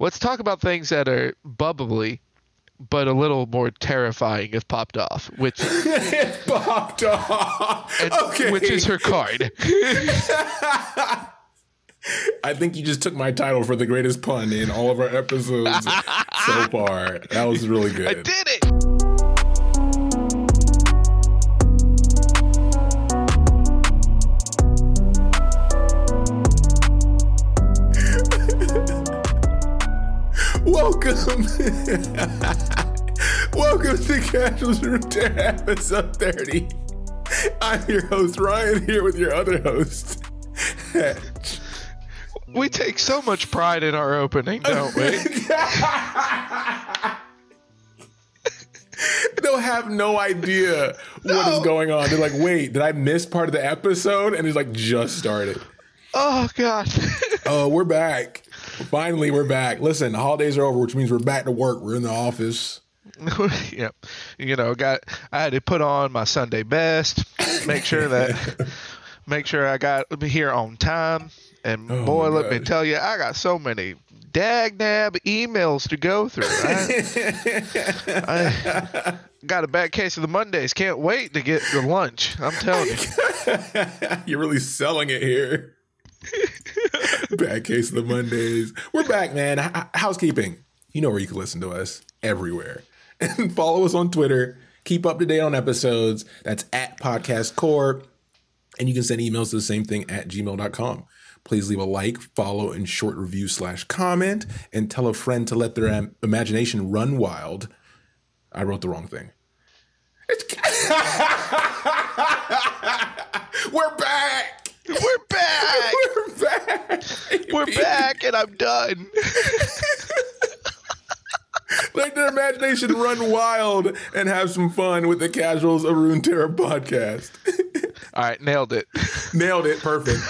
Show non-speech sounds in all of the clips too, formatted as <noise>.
let's talk about things that are bubbly, but a little more terrifying if popped off, which <laughs> Popped off. and- Okay. which is her card. <laughs> I think you just took my title for the greatest pun in all of our episodes so far. That was really good. I did it. Welcome. <laughs> Welcome to Casuals Runeterra episode 30. I'm your host, Ryan, here with your other host. We take so much pride in our opening, don't we? <laughs> They'll have no idea what is No. going on. They're like, wait, did I miss part of the episode? And it's like just started. oh God. Oh, we're back. Finally, we're back. Listen, the holidays are over, which means we're back to work. We're in the office. <laughs> yep. You know, got I had to put on my Sunday best, make sure that <laughs> make sure I got here on time. And Oh, boy, let me tell you, I got so many dag nab emails to go through. I, <laughs> I got a bad case of the Mondays. Can't wait to get to lunch. I'm telling you. You're really selling it here. <laughs> Bad case of the Mondays. We're back, man. H- housekeeping. You know where you can listen to us everywhere. <laughs> And follow us on Twitter. Keep up to date on episodes. That's at Podcast Core. And you can send emails to the same thing at gmail.com. Please leave a like, follow, and short review slash comment, and tell a friend to let their um, imagination run wild. I wrote the wrong thing. <laughs> We're back. We're back. <laughs> We're back. We're back, and I'm done. <laughs> Let their imagination run wild and have some fun with the Casuals of Runeterra podcast. <laughs> All right, nailed it. Nailed it. Perfect.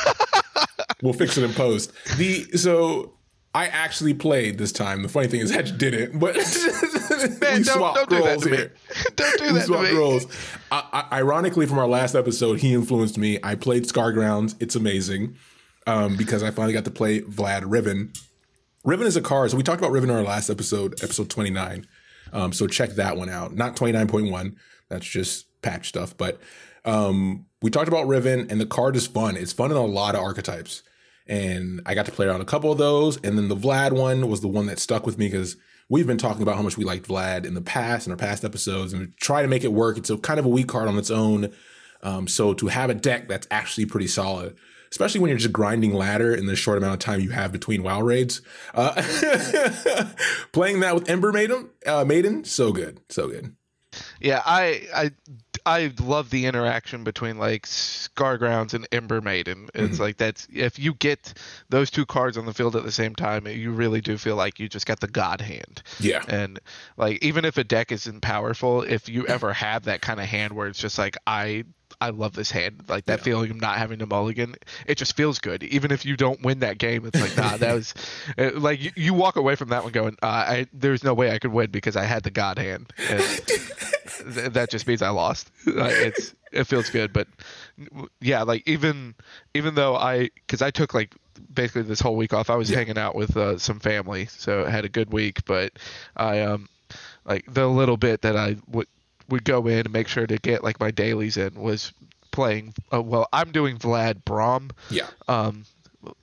we'll fix it in post. The so I actually played this time. The funny thing is, Hedge didn't, but Man, <laughs> we don't, swapped don't do that roles me. here. <laughs> Don't do <laughs> We that to swapped me. roles. I, I, ironically, from our last episode, he influenced me. I played Scargrounds. It's amazing um, because I finally got to play Vlad Riven. Riven is a card. So we talked about Riven in our last episode, episode 29. Um, so check that one out. Not 29.1. That's just patch stuff. But um, we talked about Riven, and the card is fun. It's fun in a lot of archetypes. And I got to play around a couple of those. And then the Vlad one was the one that stuck with me because we've been talking about how much we liked Vlad in the past, in our past episodes, and try to make it work. It's a kind of a weak card on its own. Um, so to have a deck that's actually pretty solid, especially when you're just grinding ladder in the short amount of time you have between WoW raids, uh, <laughs> playing that with Ember Maiden, uh, Maiden, so good, so good. Yeah, I I I love the interaction between like Scargrounds and Ember Maiden. It's Mm-hmm. like that's if you get those two cards on the field at the same time, you really do feel like you just got the god hand. Yeah. And like even if a deck isn't powerful, if you ever have that kind of hand where it's just like I I love this hand, like that Yeah. feeling of not having to mulligan, it just feels good. Even if you don't win that game, it's like nah, that was <laughs> uh, like you, you walk away from that one going, uh, I there's no way I could win because I had the god hand. And, <laughs> th- that just means I lost. Like, it's it feels good, but yeah, like even even though I because I took like basically this whole week off, I was hanging out with uh, some family, so I had a good week. But I um like the little bit that I would would go in and make sure to get like my dailies in was playing. Uh, well, I'm doing Vlad Braum. Yeah. Um,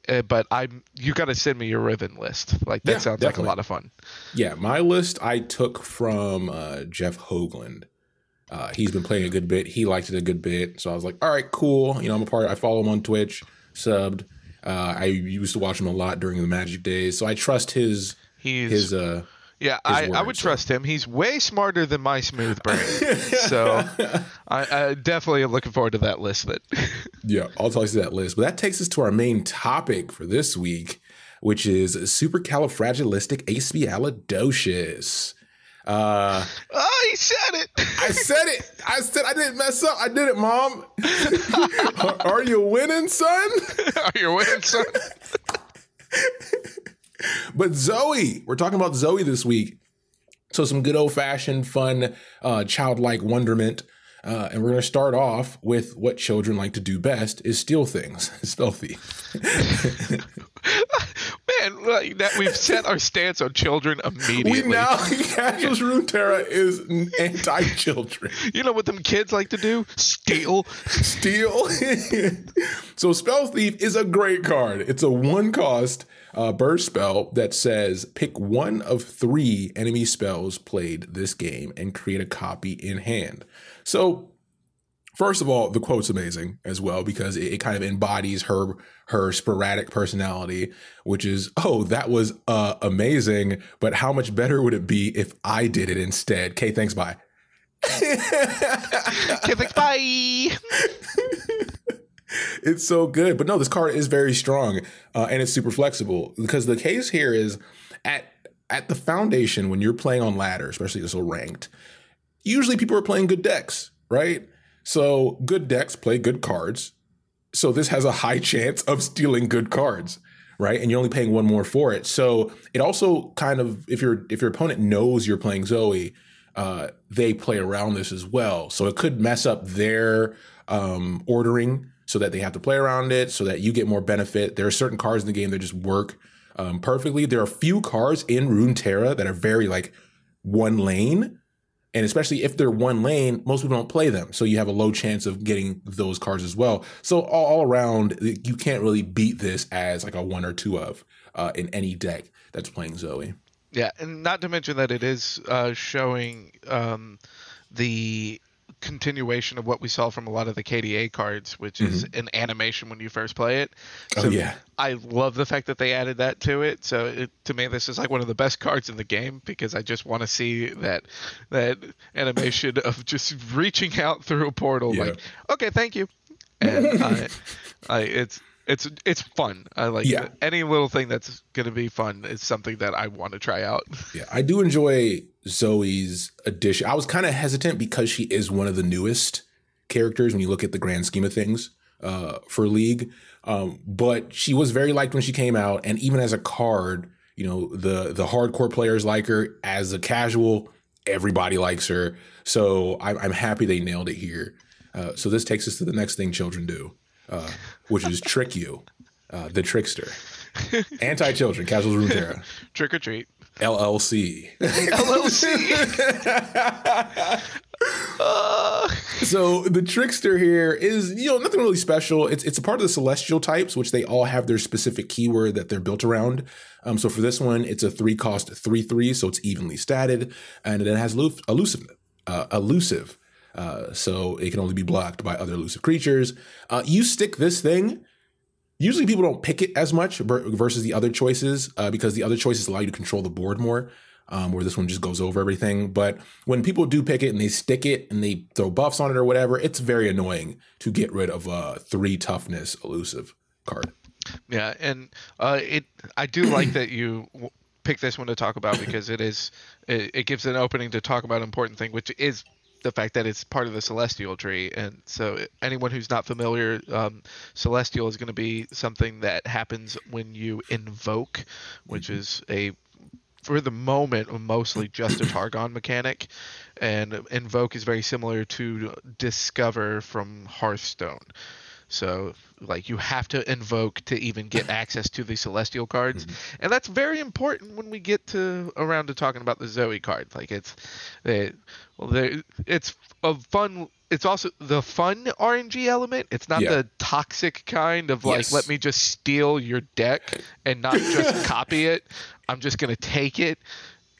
uh, but I'm you got to send me your Riven list. Like that Yeah, sounds like a lot of fun. Yeah, my list I took from uh, Jeff Hoogland. Uh, he's been playing a good bit. He liked it a good bit, so I was like, "All right, cool." You know, I'm a part. I follow him on Twitch, subbed. Uh, I used to watch him a lot during the Magic days, so I trust his He's his. Uh, Yeah, I, I would trust him. He's way smarter than my smooth brain. <laughs> so I, I definitely am looking forward to that list. That <laughs> yeah, I'll talk you that list. But that takes us to our main topic for this week, which is supercalifragilisticexpialidocious. Uh, oh, he said it. <laughs> I said it. I said I didn't mess up. I did it, Mom. are, are you winning, son? Are you winning, son? But Zoe, we're talking about Zoe this week. So some good old fashioned, fun, uh, childlike wonderment. Uh, and we're going to start off with what children like to do best is steal things. <laughs> Stealthy. <laughs> Man, like, that we've set our stance on children immediately. We now <laughs> Casuals Runeterra is anti-children. You know what them kids like to do? Steal. Steal. <laughs> so Spell Thief is a great card. It's a one cost uh, burst spell that says pick one of three enemy spells played this game and create a copy in hand. So First of all, the quote's amazing as well because it, it, kind of embodies her her sporadic personality, which is, "Oh, that was uh, amazing, but how much better would it be if I did it instead?" Okay, thanks, bye. okay, thanks, bye. <laughs> it's so good, but no, this card is very strong uh, and it's super flexible because the case here is at at the foundation when you're playing on ladder, especially this little ranked. Usually, people are playing good decks, right? So good decks play good cards. So this has a high chance of stealing good cards, right? And you're only paying one more for it. So it also kind of if your if your opponent knows you're playing Zoe, uh, they play around this as well. So it could mess up their um, ordering so that they have to play around it, so that you get more benefit. There are certain cards in the game that just work um, perfectly. There are few cards in Runeterra that are very like one lane and especially if they're one lane, most people don't play them. So you have a low chance of getting those cards as well. So all, all around, you can't really beat this as like a one or two of uh, in any deck that's playing Zoe. Yeah, and not to mention that it is uh, showing um, the continuation of what we saw from a lot of the KDA cards, which is mm-hmm. an animation when you first play it. Oh, so oh, yeah. I love the fact that they added that to it. So it, to me, this is like one of the best cards in the game because I just want to see that that animation <laughs> of just reaching out through a portal. Yeah. Like, okay, thank you. And I, <laughs> I, it's it's it's fun. I like yeah. any little thing that's going to be fun is something that I want to try out. <laughs> Yeah, I do enjoy Zoe's addition. I was kind of hesitant because she is one of the newest characters when you look at the grand scheme of things uh, for League. Um, but she was very liked when she came out, and even as a card, you know, the the hardcore players like her. As a casual, everybody likes her. So I'm, I'm happy they nailed it here. Uh, so this takes us to the next thing children do, uh, which is trick you, uh, the trickster. Anti children, Casuals Runeterra. <laughs> Trick or treat. LLC. LLC. uh. <laughs> So the trickster here is, you know, nothing really special. It's it's a part of the celestial types, which they all have their specific keyword that they're built around. Um, so for this one, it's a three cost three three, so it's evenly statted, and it has elusive, uh, elusive. Uh, so it can only be blocked by other elusive creatures. Uh, you stick this thing usually people don't pick it as much versus the other choices uh, because the other choices allow you to control the board more. Um, where this one just goes over everything. But when people do pick it and they stick it and they throw buffs on it or whatever, it's very annoying to get rid of a three toughness elusive card. Yeah, and uh, it I do like that you pick this one to talk about because it is it, it gives an opening to talk about an important thing, which is the fact that it's part of the celestial tree. And so anyone who's not familiar um, celestial is going to be something that happens when you invoke which mm-hmm. is a for the moment mostly just a targon mechanic. And invoke is very similar to discover from hearthstone so like you have to invoke to even get <coughs> access to the celestial cards, mm-hmm. and that's very important when we get to around to talking about the Zoe card. Like it's, it, well, it's a fun. It's also the fun RNG element. It's not yeah. the toxic kind of like yes. let me just steal your deck and not just <laughs> copy it. I'm just gonna take it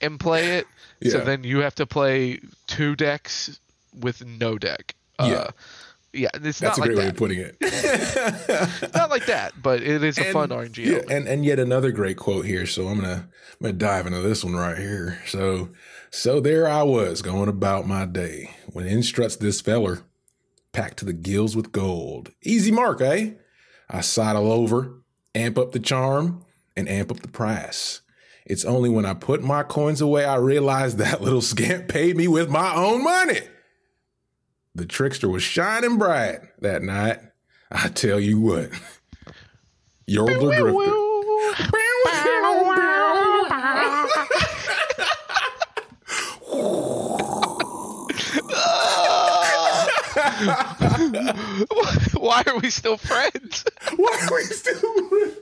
and play it. Yeah. So then you have to play two decks with no deck. Yeah. Uh, yeah, it's that's a great like way of putting it. <laughs> not like that, but it is a and, fun RNG. Yeah, and and yet another great quote here. So I'm gonna I'm gonna dive into this one right here. So so there I was going about my day when in struts this feller, packed to the gills with gold. Easy mark, eh? I sidle over, amp up the charm, and amp up the price. It's only when I put my coins away I realized that <laughs> little scamp paid me with my own money. The trickster was shining bright that night. I tell you what, Yordler <laughs> Drifter. Why are we still friends? Why are we still friends?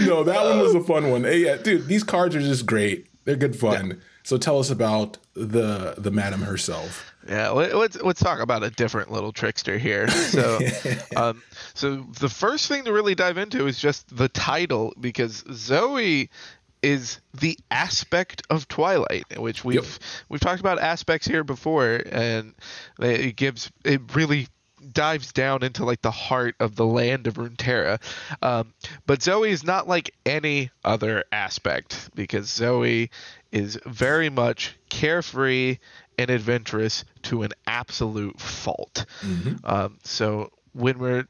no, that one was a fun one. Hey, yeah, dude, these cards are just great. They're good fun. Yeah. So tell us about the the madam herself. Yeah, let's let's talk about a different little trickster here. So, <laughs> um, so the first thing to really dive into is just the title because Zoe is the aspect of Twilight, which we've yep. we've talked about aspects here before, and it gives it really dives down into like the heart of the land of Runeterra. Um, but Zoe is not like any other aspect because Zoe is very much carefree and adventurous to an absolute fault. Mm-hmm. Um, so when we're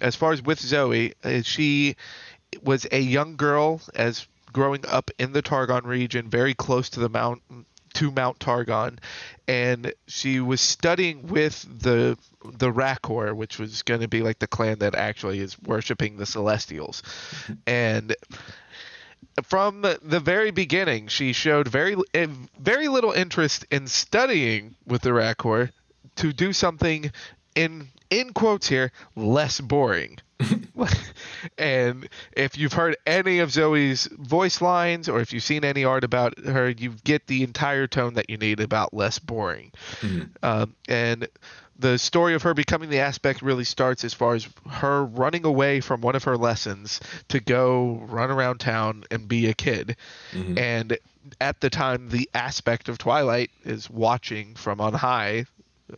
as far as with Zoe, uh, she was a young girl as growing up in the Targon region, very close to the mountain to Mount Targon, and she was studying with the the Rakkor, which was going to be like the clan that actually is worshiping the Celestials, and from the very beginning, she showed very eh, very little interest in studying with the Rakkor to do something in in quotes here less boring. <laughs> and if you've heard any of Zoe's voice lines or if you've seen any art about her, you get the entire tone that you need about less boring. Mm-hmm. Um, and the story of her becoming the aspect really starts as far as her running away from one of her lessons to go run around town and be a kid. Mm-hmm. And at the time, the aspect of Twilight is watching from on high,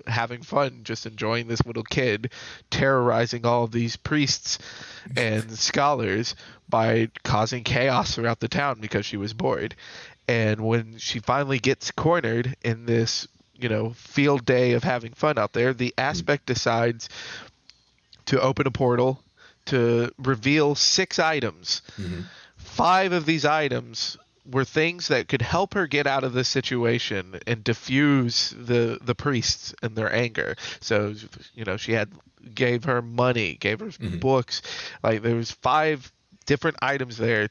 having fun, just enjoying this little kid terrorizing all of these priests and <laughs> scholars by causing chaos throughout the town because she was bored. And when she finally gets cornered in this you know field day of having fun out there, the aspect decides to open a portal to reveal six items. Mm-hmm. Five of these items were things that could help her get out of this situation and diffuse the the priests and their anger. So you know she had gave her money, gave her mm-hmm. books. Like there was five different items there,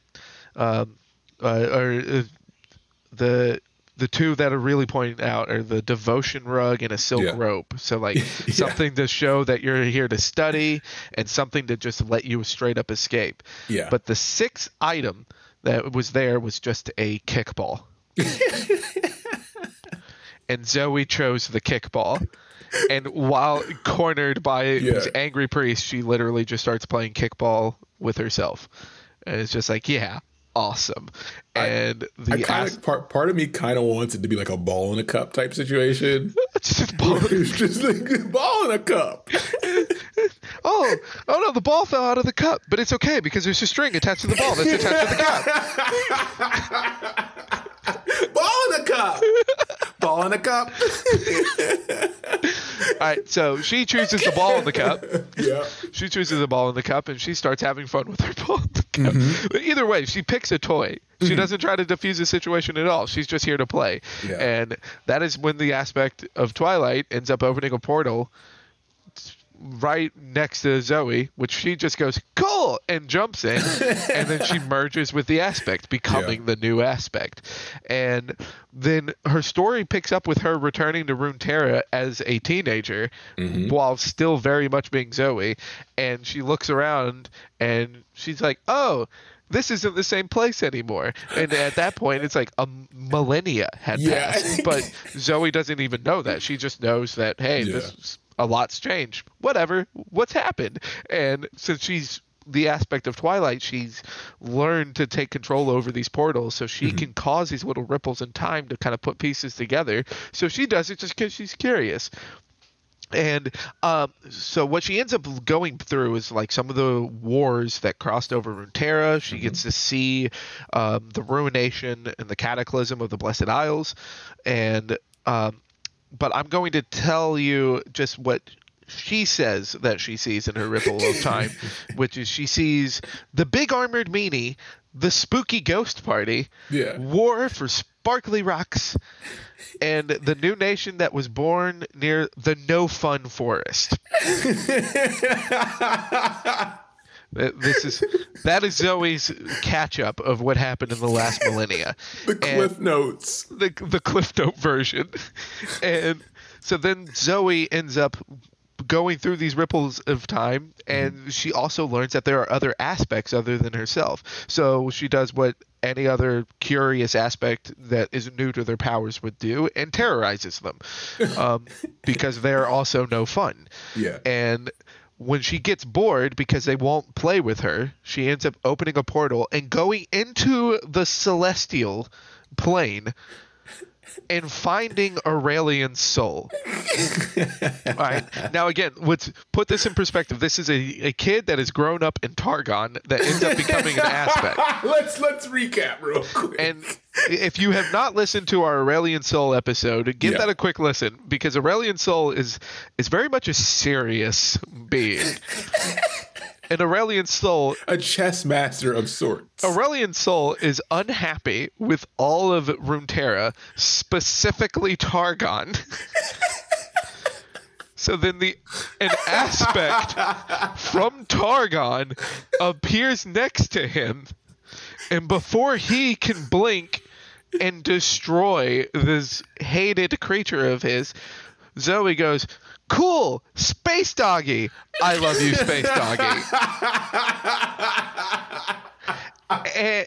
um, uh, or uh, the the two that are really pointing out are the devotion rug and a silk yeah. rope. So like <laughs> yeah. something to show that you're here to study and something to just let you straight up escape. Yeah. But the sixth item that was there was just a kickball. <laughs> and Zoe chose the kickball. And while cornered by yeah. this angry priest, she literally just starts playing kickball with herself. And it's just like, yeah, awesome. And I, the I kinda, as- part part of me kind of wants it to be like a ball in a cup type situation. <laughs> just ball. <laughs> it's just like ball in a cup. Oh, oh no, the ball fell out of the cup, but it's okay because there's a string attached to the ball that's attached to the cup. <laughs> ball in a cup. Ball in a cup. <laughs> All right, so she chooses the ball in the cup. <laughs> Yeah. She chooses the ball in the cup, and she starts having fun with her ball cup. Mm-hmm. But either way, she picks a toy. She mm-hmm. doesn't try to defuse the situation at all. She's just here to play. Yeah. And that is when the aspect of Twilight ends up opening a portal right next to Zoe, which she just goes cool and jumps in, and then she <laughs> merges with the aspect, becoming yeah. the new aspect. And then her story picks up with her returning to Runeterra as a teenager, mm-hmm. while still very much being Zoe. And she looks around and she's like, "Oh." this isn't the same place anymore. And at that point, it's like a millennia had yeah. passed. But <laughs> Zoe doesn't even know that. She just knows that, hey, yeah. this a lot's changed. Whatever. What's happened? And since she's the aspect of Twilight, she's learned to take control over these portals, so she mm-hmm. can cause these little ripples in time to kind of put pieces together. So she does it just because she's curious. And um, so what she ends up going through is like some of the wars that crossed over Runeterra. She mm-hmm. gets to see um, the ruination and the cataclysm of the Blessed Isles, and um, but I'm going to tell you just what she says that she sees in her ripple of <laughs> time, which is she sees the big armored meanie, the spooky ghost party, yeah. war for sparkly rocks, and the new nation that was born near the no fun forest. <laughs> This is that is Zoe's catch up of what happened in the last <laughs> millennia. the Cliff and Notes. The the Cliff Note version. And so then Zoe ends up going through these ripples of time and mm-hmm. she also learns that there are other aspects other than herself so she does what any other curious aspect that is new to their powers would do and terrorizes them um, <laughs> because they're also no fun yeah and when she gets bored because they won't play with her she ends up opening a portal and going into the celestial plane and finding Aurelion Sol. All <laughs> right. Now, again, let's put this in perspective. This is a, a kid that has grown up in Targon that ends up becoming an aspect. <laughs> let's let's recap real quick. And if you have not listened to our Aurelion Sol episode, give yeah. that a quick listen because Aurelion Sol is is very much a serious being <laughs> an Aurelion Sol, a chess master of sorts. Aurelion Sol is unhappy with all of Runeterra, specifically Targon. <laughs> so then the an aspect from Targon appears next to him, and before he can blink and destroy this hated creature of his, Zoe goes, Cool, Space Doggy. I love you, Space Doggy. and, <laughs> eh,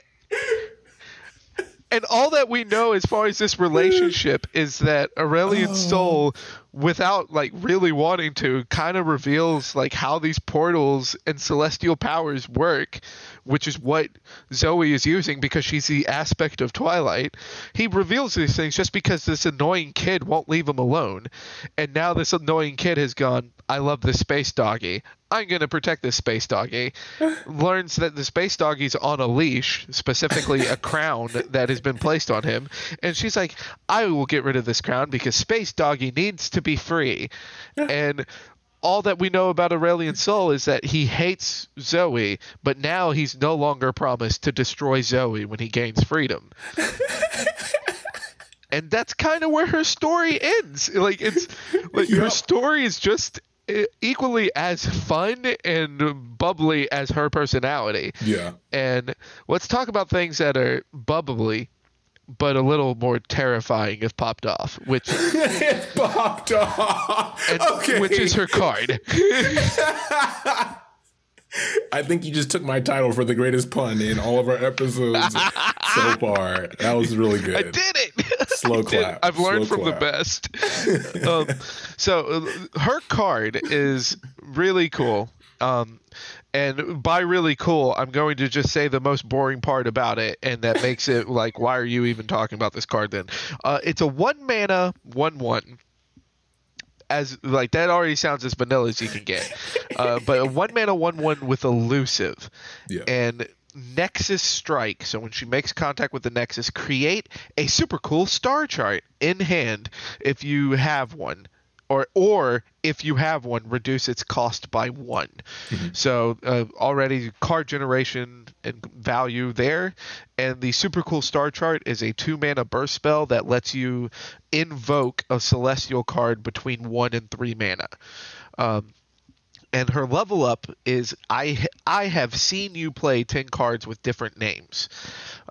and all that we know as far as this relationship is that Aurelion oh. Soul without like really wanting to kind of reveals like how these portals and celestial powers work which is what zoe is using because she's the aspect of twilight he reveals these things just because this annoying kid won't leave him alone and now this annoying kid has gone i love this space doggy I'm going to protect this space doggy. <laughs> Learns that the space doggy's on a leash, specifically a <laughs> crown that has been placed on him. And she's like, I will get rid of this crown because space doggy needs to be free. and all that we know about Aurelion Sol is that he hates Zoe, but now he's no longer promised to destroy Zoe when he gains freedom. <laughs> and that's kind of where her story ends. Like it's like yep. her story is just equally as fun and bubbly as her personality. Yeah. And let's talk about things that are bubbly but a little more terrifying if popped off, which <laughs> popped off. okay. Which is her card. <laughs> I think you just took my title for the greatest pun in all of our episodes <laughs> so far. That was really good. I did. Slow clap. I've learned Slow from clap. the best. <laughs> um, so uh, her card is really cool. Um, and by really cool, I'm going to just say the most boring part about it, and that makes it like, why are you even talking about this card then? Uh, it's a one mana, one one as like that already sounds as vanilla as you can get. Uh, but a one mana one one with elusive, yeah. and Nexus Strike. So when she makes contact with the Nexus, create a super cool star chart in hand if you have one or or if you have one, reduce its cost by one. Mm-hmm. So uh, already card generation and value there, and the super cool star chart is a two mana burst spell that lets you invoke a celestial card between one and three mana. Um, and her level up is I I have seen you play ten cards with different names.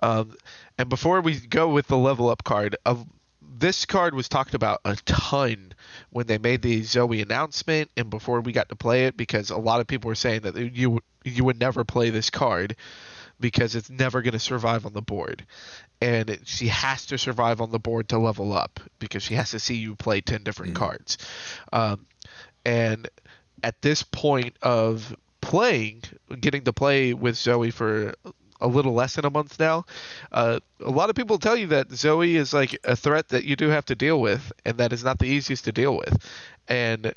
Um, and before we go with the level up card, of this card was talked about a ton when they made the Zoe announcement and before we got to play it because a lot of people were saying that you you would never play this card because it's never going to survive on the board. And it, she has to survive on the board to level up because she has to see you play 10 different mm-hmm. cards. Um, and at this point of playing, getting to play with Zoe for a little less than a month now. Uh, a lot of people tell you that Zoe is like a threat that you do have to deal with, and that is not the easiest to deal with. And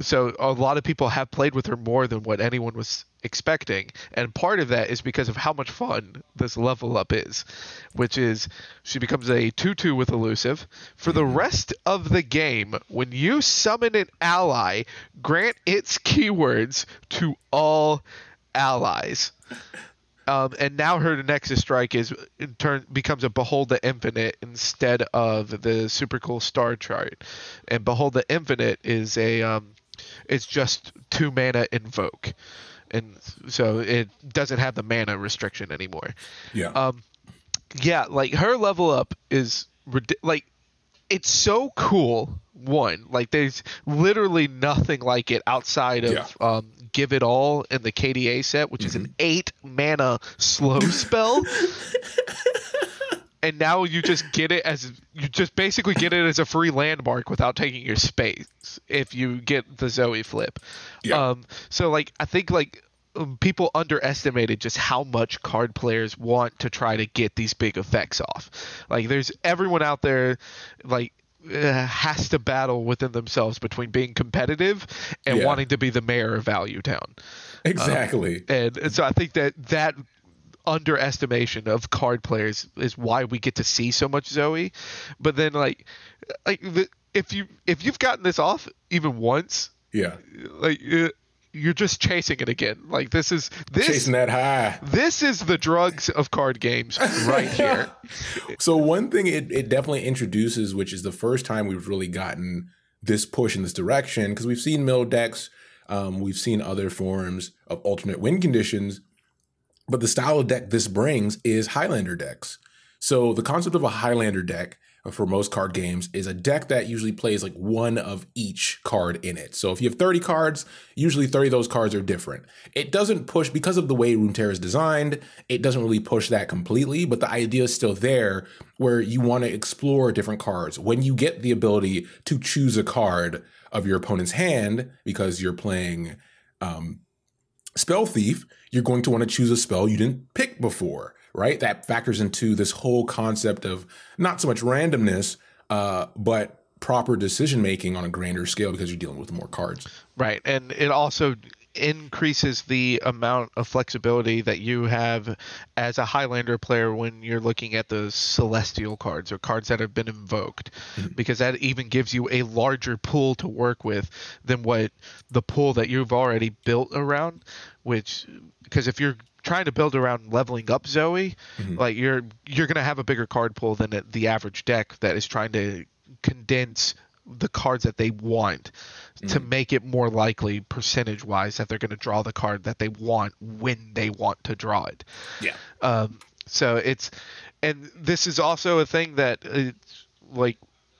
so a lot of people have played with her more than what anyone was expecting and part of that is because of how much fun this level up is which is she becomes a 2-2 with elusive for the mm-hmm. rest of the game when you summon an ally grant its keywords to all allies um, and now her Nexus Strike is in turn becomes a Behold the Infinite instead of the super cool star chart. And Behold the Infinite is a um, it's just two mana invoke, and so it doesn't have the mana restriction anymore. Yeah. Um, yeah, like her level up is like it's so cool one. Like there's literally nothing like it outside of Yeah. um, Give It All in the KDA set, which is Mm-hmm. an eight mana slow spell. <laughs> and now you just get it as you just basically get it as a free landmark without taking your space if you get the Zoe flip. Yeah. Um, so like I think like um, people underestimated just how much card players want to try to get these big effects off. Like there's everyone out there like uh, has to battle within themselves between being competitive and Yeah. wanting to be the mayor of Value Town. Exactly. And, and so I think that that underestimation of card players is why we get to see so much Zoe. But then like like the, if you if you've gotten this off even once, yeah. like uh, you're just chasing it again. Like this is this Chasing that high. this is the drugs of card games right <laughs> here. So one thing it, it definitely introduces, which is the first time we've really gotten this push in this direction, because we've seen mill decks, um, we've seen other forms of alternate win conditions, but the style of deck this brings is Highlander decks. So the concept of a Highlander deck for most card games is a deck that usually plays like one of each card in it. So if you have 30 cards, usually 30 of those cards are different. It doesn't push because of the way Runeterra is designed, it doesn't really push that completely, but the idea is still there where you want to explore different cards. When you get the ability to choose a card of your opponent's hand because you're playing um, spell thief, you're going to want to choose a spell you didn't pick before, right? That factors into this whole concept of not so much randomness, uh, but proper decision making on a grander scale because you're dealing with more cards. Right. And it also increases the amount of flexibility that you have as a Highlander player when you're looking at the celestial cards or cards that have been invoked mm-hmm. because that even gives you a larger pool to work with than what the pool that you've already built around which because if you're trying to build around leveling up Zoe mm-hmm. like you're you're going to have a bigger card pool than the average deck that is trying to condense the cards that they want to make it more likely percentage wise that they're going to draw the card that they want when they want to draw it. Yeah. Um, so it's and this is also a thing that uh, like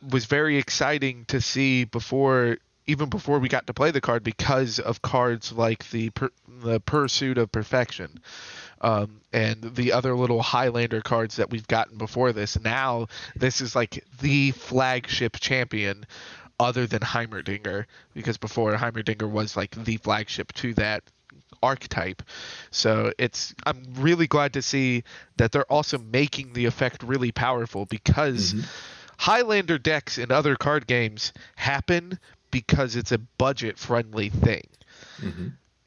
was very exciting to see before even before we got to play the card because of cards like the per, the pursuit of perfection um, and the other little Highlander cards that we've gotten before this. Now this is like the flagship champion other than Heimerdinger because before Heimerdinger was like the flagship to that archetype. So it's I'm really glad to see that they're also making the effect really powerful because Highlander decks in other card games happen because it's a budget friendly thing.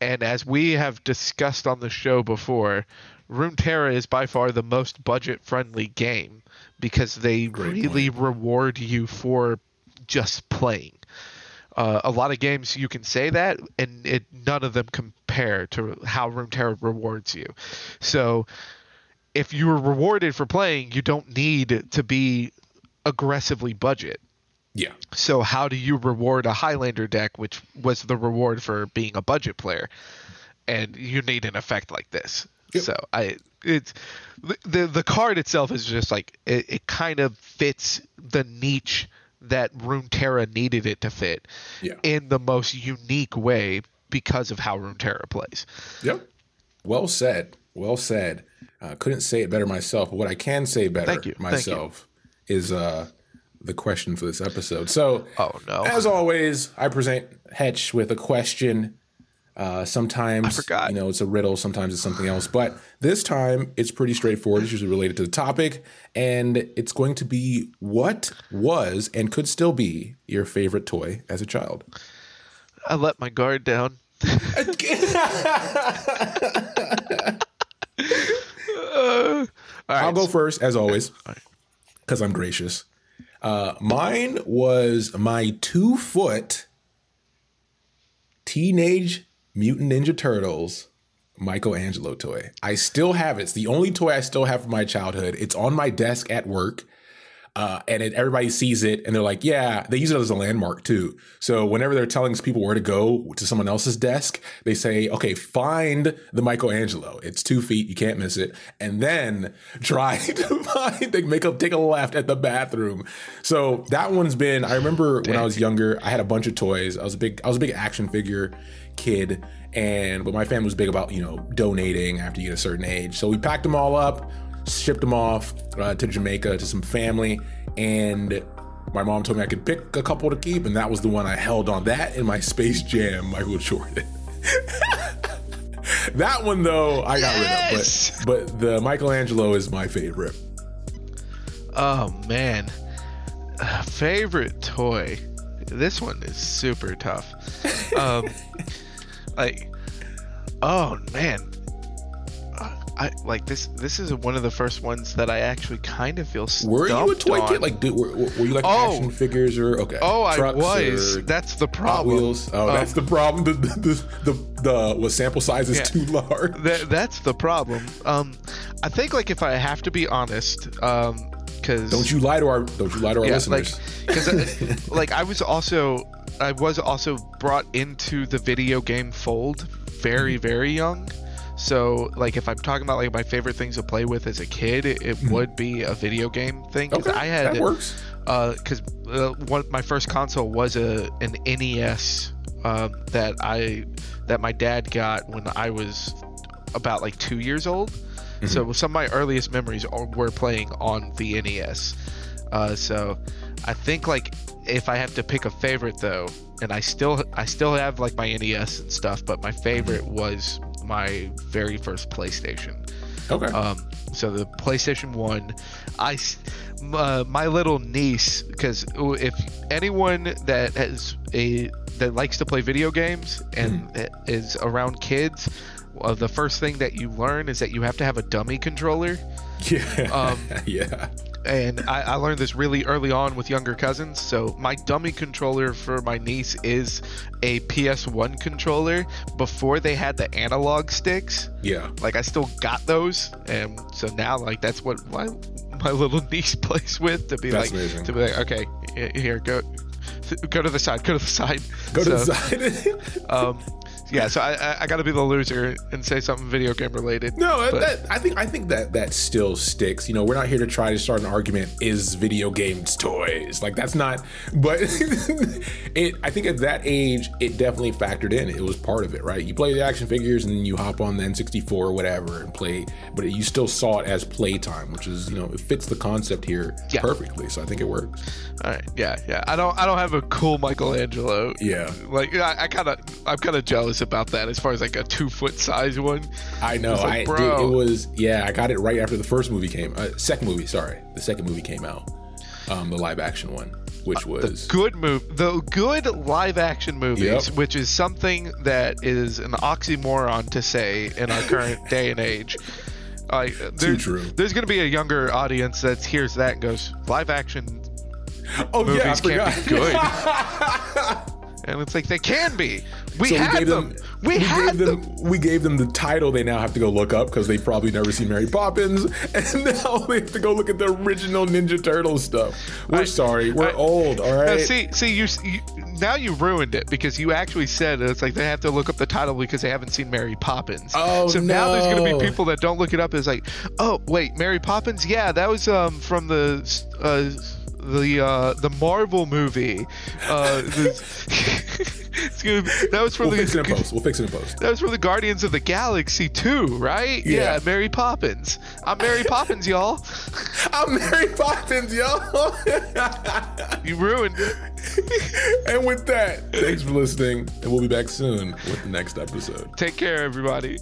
And as we have discussed on the show before, Runeterra is by far the most budget friendly game because they Great really reward you for just playing. Uh, a lot of games you can say that, and it none of them compare to how Runeterra rewards you. So, if you are rewarded for playing, you don't need to be aggressively budget. Yeah. So how do you reward a Highlander deck, which was the reward for being a budget player? And you need an effect like this. Yep. So I it's the the card itself is just like it, it kind of fits the niche that Runeterra needed it to fit Yeah. in the most unique way because of how Runeterra plays. Yep. Well said. Well said. Uh, couldn't say it better myself, but what I can say better Thank you. Thank you. myself is uh, the question for this episode. So, Oh no. as always, I present Hetch with a question. Uh, sometimes, you know, it's a riddle. Sometimes it's something else. But this time, it's pretty straightforward. It's usually related to the topic, and it's going to be what was and could still be your favorite toy as a child. I let my guard down. <laughs> <laughs> Uh, all right. I'll go first, as always, because I'm gracious. Uh, mine was my two foot Teenage Mutant Ninja Turtles Michelangelo toy. I still have it. It's the only toy I still have from my childhood. It's on my desk at work. Uh, and it, everybody sees it, and they're like, "Yeah." They use it as a landmark too. So whenever they're telling people where to go to someone else's desk, they say, "Okay, find the Michelangelo. It's two feet. You can't miss it." And then <laughs> try to find, they make a take a left at the bathroom. So that one's been. I remember when I was younger, I had a bunch of toys. I was a big, I was a big action figure kid, and but my family was big about you know donating after you get a certain age. So we packed them all up shipped them off uh, to Jamaica to some family, and my mom told me I could pick a couple to keep, and that was the one I held on. That in my Space Jam, Michael Jordan. <laughs> that one though, I got yes! rid of, but but the Michelangelo is my favorite. Oh man, favorite toy. This one is super tough. Um, <laughs> like, oh man, I like this. This is one of the first ones that I actually kind of feel. Were you a toy on. kid? Like, did, were, were you like oh, action figures or okay? Oh, I was. That's the problem. Wheels. Oh, um, that's the problem. <laughs> The the the, the, the sample size is yeah, too large. That, that's the problem. Um, I think like if I have to be honest, um, because don't you lie to our don't you lie to our yeah, listeners? Like, because uh, <laughs> like I was also I was also brought into the video game fold very mm-hmm. very young. So, like, if I'm talking about like my favorite things to play with as a kid, it, mm-hmm. would be a video game thing. Because okay, I had that works. Because uh, uh, one my first console was a an NES um, that I that my dad got when I was about like two years old. Mm-hmm. So some of my earliest memories are, were playing on the NES. Uh, so I think like if I have to pick a favorite though, and I still I still have like my NES and stuff, but my favorite was my very first PlayStation. Okay. Um, so the PlayStation One, I, uh, my little niece, because if anyone that has a that likes to play video games and mm. is around kids, well, the first thing that you learn is that you have to have a dummy controller. <laughs> Yeah. Um, <laughs> yeah and I, I, learned this really early on with younger cousins. So my dummy controller for my niece is a PS1 controller before they had the analog sticks. Yeah. Like I still got those, and so now like that's what my my little <laughs> niece plays with to be that's like amazing. to be like okay here go go to the side go to the side go so, to the side <laughs> um yeah, so I, I, I got to be the loser and say something video game related. No, that, I think I think that that still sticks. You know, we're not here to try to start an argument. Is video games toys? Like that's not. But <laughs> it, I think at that age, it definitely factored in. It was part of it, right? You play the action figures and then you hop on the N64 or whatever and play, but you still saw it as playtime, which is you know it fits the concept here yeah. perfectly. So I think it works. All right, yeah, yeah. I don't I don't have a cool Michelangelo. Yeah, like I, I kind of I'm kind of jealous about that as far as like a two foot size one. I know. Like, I dude, it was yeah. I got it right after the first movie came. Uh, second movie, sorry, the second movie came out. Um, the live action one, which was the good move, the good live action movies, yep. which is something that is an oxymoron to say in our current <laughs> day and age. Like, Too true. There's going to be a younger audience that hears that and goes, live action oh, movies yeah, can't be good. <laughs> and it's like they can be. We so had we them. them. We, we had them, them, We gave them the title. They now have to go look up because they probably never seen Mary Poppins, <laughs> and now they have to go look at the original Ninja Turtle stuff. We're I, sorry. We're I, old. All right. see, see, you, you, now you ruined it because you actually said it's like they have to look up the title because they haven't seen Mary Poppins. Oh so no. now there's going to be people that don't look it up. It's like, oh wait, Mary Poppins? Yeah, that was um from the. Uh, the uh, the Marvel movie. Uh, <laughs> that was from we'll the. Fix it in post. We'll fix it in post. That was from the Guardians of the Galaxy 2, right? Yeah. yeah Mary Poppins. I'm Mary <laughs> Poppins, y'all. I'm Mary Poppins, y'all. <laughs> you ruined it. and with that, thanks for listening, and we'll be back soon with the next episode. Take care, everybody.